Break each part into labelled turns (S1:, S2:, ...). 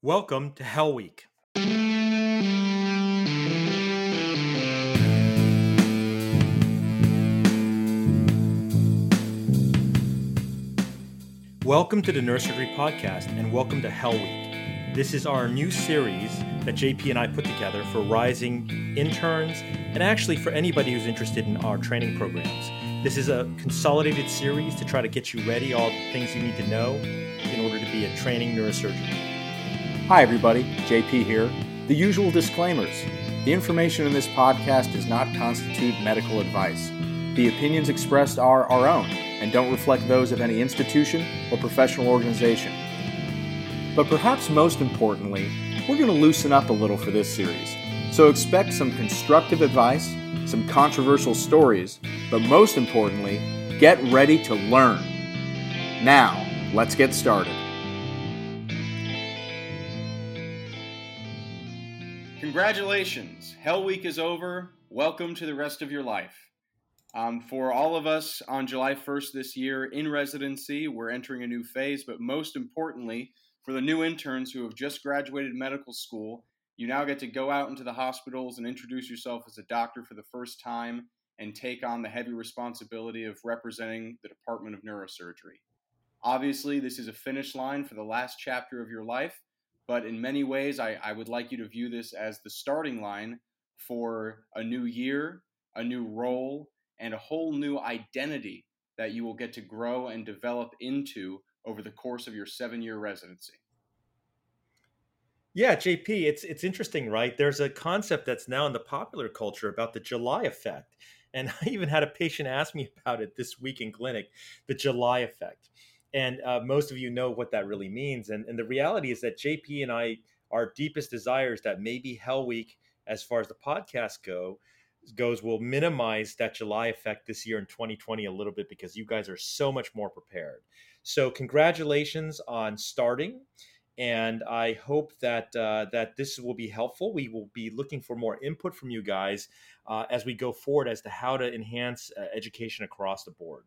S1: Welcome to Hell Week. Welcome to the Neurosurgery Podcast and welcome to Hell Week. This is our new series that JP and I put together for rising interns and actually for anybody who's interested in our training programs. This is a consolidated series to try to get you ready, all the things you need to know in order to be a training neurosurgeon.
S2: Hi, everybody. JP here. The usual disclaimers. The information in this podcast does not constitute medical advice. The opinions expressed are our own and don't reflect those of any institution or professional organization. But perhaps most importantly, we're going to loosen up a little for this series. So expect some constructive advice, some controversial stories, but most importantly, get ready to learn. Now, let's get started. Congratulations! Hell Week is over. Welcome to the rest of your life. Um, for all of us on July 1st this year in residency, we're entering a new phase, but most importantly, for the new interns who have just graduated medical school, you now get to go out into the hospitals and introduce yourself as a doctor for the first time and take on the heavy responsibility of representing the Department of Neurosurgery. Obviously, this is a finish line for the last chapter of your life, but in many ways, I, I would like you to view this as the starting line for a new year, a new role, and a whole new identity that you will get to grow and develop into over the course of your seven year residency.
S1: Yeah, JP, it's it's interesting, right? There's a concept that's now in the popular culture about the July effect. And I even had a patient ask me about it this week in clinic, the July effect and uh, most of you know what that really means. And, and the reality is that JP and I, our deepest desires that maybe Hell Week, as far as the podcast go, goes, will minimize that July effect this year in 2020 a little bit because you guys are so much more prepared. So congratulations on starting. And I hope that uh, that this will be helpful. We will be looking for more input from you guys uh, as we go forward as to how to enhance uh, education across the board.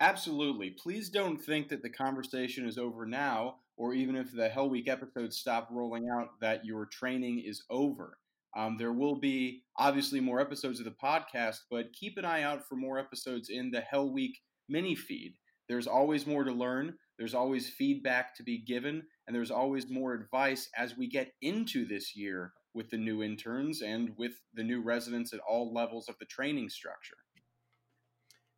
S2: Absolutely. Please don't think that the conversation is over now, or even if the Hell Week episodes stop rolling out, that your training is over. Um, there will be obviously more episodes of the podcast, but keep an eye out for more episodes in the Hell Week mini feed. There's always more to learn, there's always feedback to be given, and there's always more advice as we get into this year with the new interns and with the new residents at all levels of the training structure.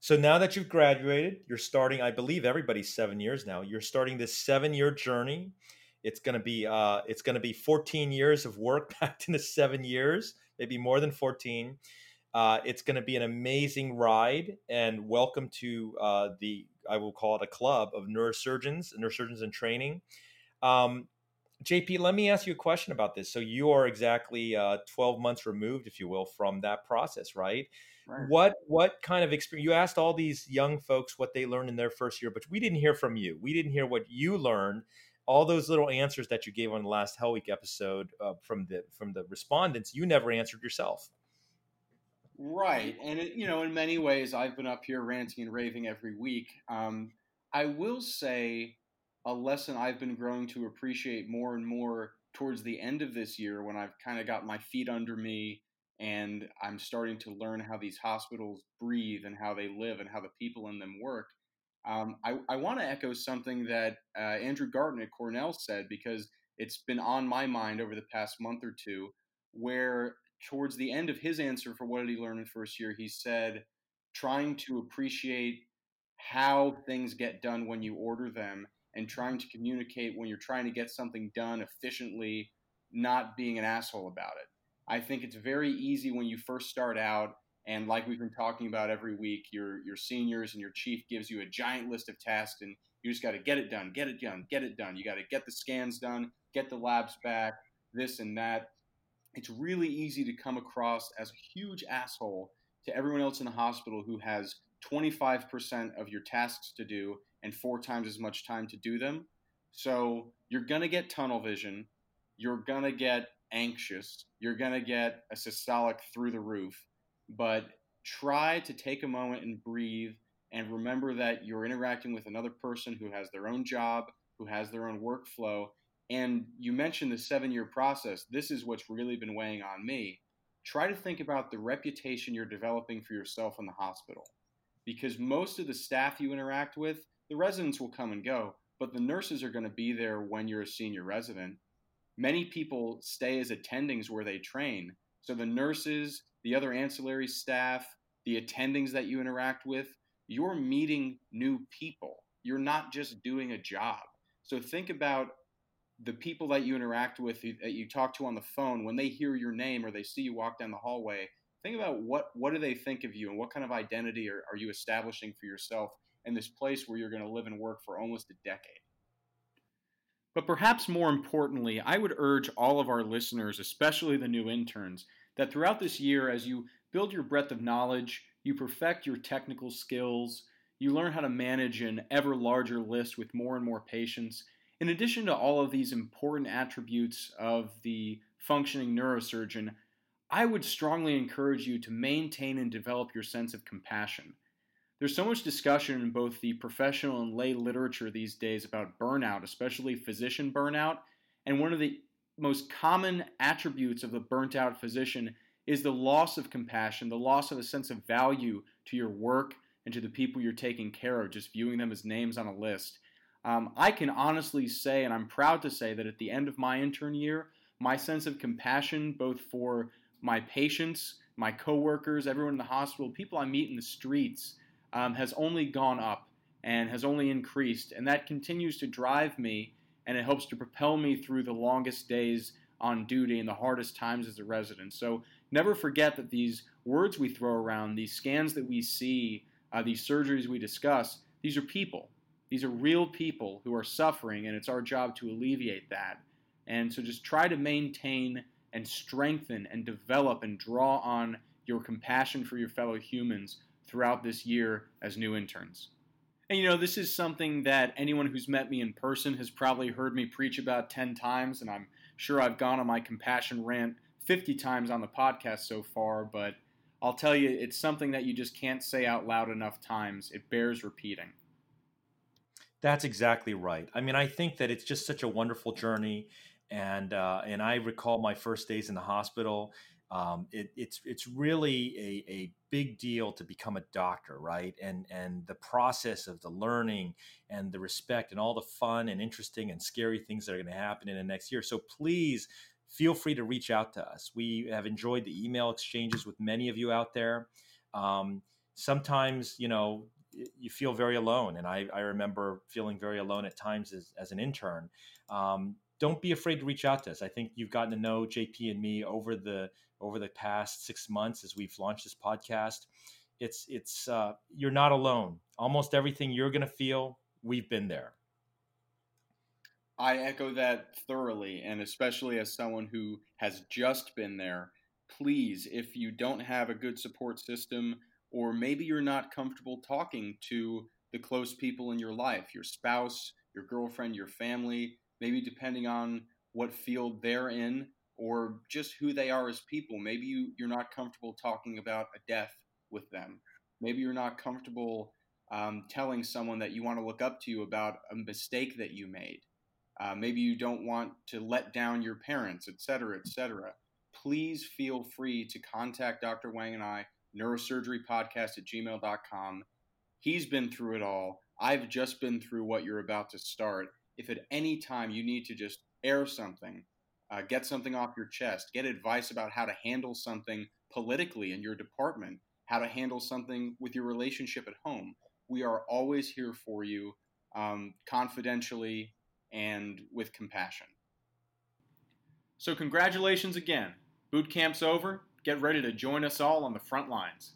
S1: So now that you've graduated, you're starting. I believe everybody's seven years now. You're starting this seven-year journey. It's gonna be uh, it's gonna be 14 years of work packed into seven years, maybe more than 14. Uh, it's going to be an amazing ride, and welcome to uh, the I will call it a club of neurosurgeons, neurosurgeons in training. Um, JP, let me ask you a question about this. So you are exactly uh, 12 months removed, if you will, from that process, right? Right. What what kind of experience? You asked all these young folks what they learned in their first year, but we didn't hear from you. We didn't hear what you learned. All those little answers that you gave on the last Hell Week episode uh, from the from the respondents, you never answered yourself.
S2: Right, and it, you know, in many ways, I've been up here ranting and raving every week. Um, I will say a lesson I've been growing to appreciate more and more towards the end of this year, when I've kind of got my feet under me and I'm starting to learn how these hospitals breathe and how they live and how the people in them work. Um, I, I want to echo something that uh, Andrew Garton at Cornell said because it's been on my mind over the past month or two, where towards the end of his answer for what did he learn in first year, he said, trying to appreciate how things get done when you order them and trying to communicate when you're trying to get something done efficiently, not being an asshole about it. I think it's very easy when you first start out, and like we've been talking about every week, your your seniors and your chief gives you a giant list of tasks, and you just got to get it done, get it done, get it done. You got to get the scans done, get the labs back, this and that. It's really easy to come across as a huge asshole to everyone else in the hospital who has 25% of your tasks to do and four times as much time to do them. So you're going to get tunnel vision. You're going to get anxious, you're going to get a systolic through the roof. But try to take a moment and breathe and remember that you're interacting with another person who has their own job, who has their own workflow, And you mentioned the seven year process. This is what's really been weighing on me. Try to think about the reputation you're developing for yourself in the hospital. Because most of the staff you interact with, the residents will come and go, but the nurses are going to be there when you're a senior resident. Many people stay as attendings where they train. So the nurses, the other ancillary staff, the attendings that you interact with, you're meeting new people. You're not just doing a job. So think about the people that you interact with, that you talk to on the phone, when they hear your name or they see you walk down the hallway, think about what what do they think of you and what kind of identity are, are you establishing for yourself in this place where you're going to live and work for almost a decade. But perhaps more importantly, I would urge all of our listeners, especially the new interns, that throughout this year, as you build your breadth of knowledge, you perfect your technical skills, you learn how to manage an ever larger list with more and more patients, in addition to all of these important attributes of the functioning neurosurgeon, I would strongly encourage you to maintain and develop your sense of compassion. There's so much discussion in both the professional and lay literature these days about burnout, especially physician burnout. And one of the most common attributes of the burnt out physician is the loss of compassion, the loss of a sense of value to your work and to the people you're taking care of, just viewing them as names on a list. Um, I can honestly say, and I'm proud to say, that at the end of my intern year, my sense of compassion, both for my patients, my coworkers, everyone in the hospital, people I meet in the streets, um, has only gone up and has only increased. And that continues to drive me and it helps to propel me through the longest days on duty and the hardest times as a resident. So never forget that these words we throw around, these scans that we see, uh, these surgeries we discuss, these are people. These are real people who are suffering, and it's our job to alleviate that. And so just try to maintain and strengthen and develop and draw on your compassion for your fellow humans throughout this year as new interns. And you know, this is something that anyone who's met me in person has probably heard me preach about 10 times, and I'm sure I've gone on my compassion rant 50 times on the podcast so far, but I'll tell you, it's something that you just can't say out loud enough times. It bears repeating.
S1: That's exactly right. I mean, I think that it's just such a wonderful journey, and uh, and I recall my first days in the hospital um, it, it's it's really a, a big deal to become a doctor, right? And and the process of the learning and the respect and all the fun and interesting and scary things that are going to happen in the next year. So please feel free to reach out to us. We have enjoyed the email exchanges with many of you out there. Um, sometimes, you know, you feel very alone, and I, I remember feeling very alone at times as, as an intern. Um, don't be afraid to reach out to us. I think you've gotten to know JP and me over the over the past six months as we've launched this podcast. It's it's uh, you're not alone. Almost everything you're going to feel, we've been there.
S2: I echo that thoroughly, and especially as someone who has just been there. Please, if you don't have a good support system, or maybe you're not comfortable talking to the close people in your life, your spouse, your girlfriend, your family, maybe depending on what field they're in, or just who they are as people. Maybe you, you're not comfortable talking about a death with them. Maybe you're not comfortable um, telling someone that you want to look up to about a mistake that you made. Uh, maybe you don't want to let down your parents, et cetera, et cetera. Please feel free to contact Dr. Wang and I, neurosurgerypodcast at gmail.com. He's been through it all. I've just been through what you're about to start. If at any time you need to just air something, uh, get something off your chest, get advice about how to handle something politically in your department, how to handle something with your relationship at home. We are always here for you, um, confidentially and with compassion. So, congratulations again. Boot camp's over. Get ready to join us all on the front lines.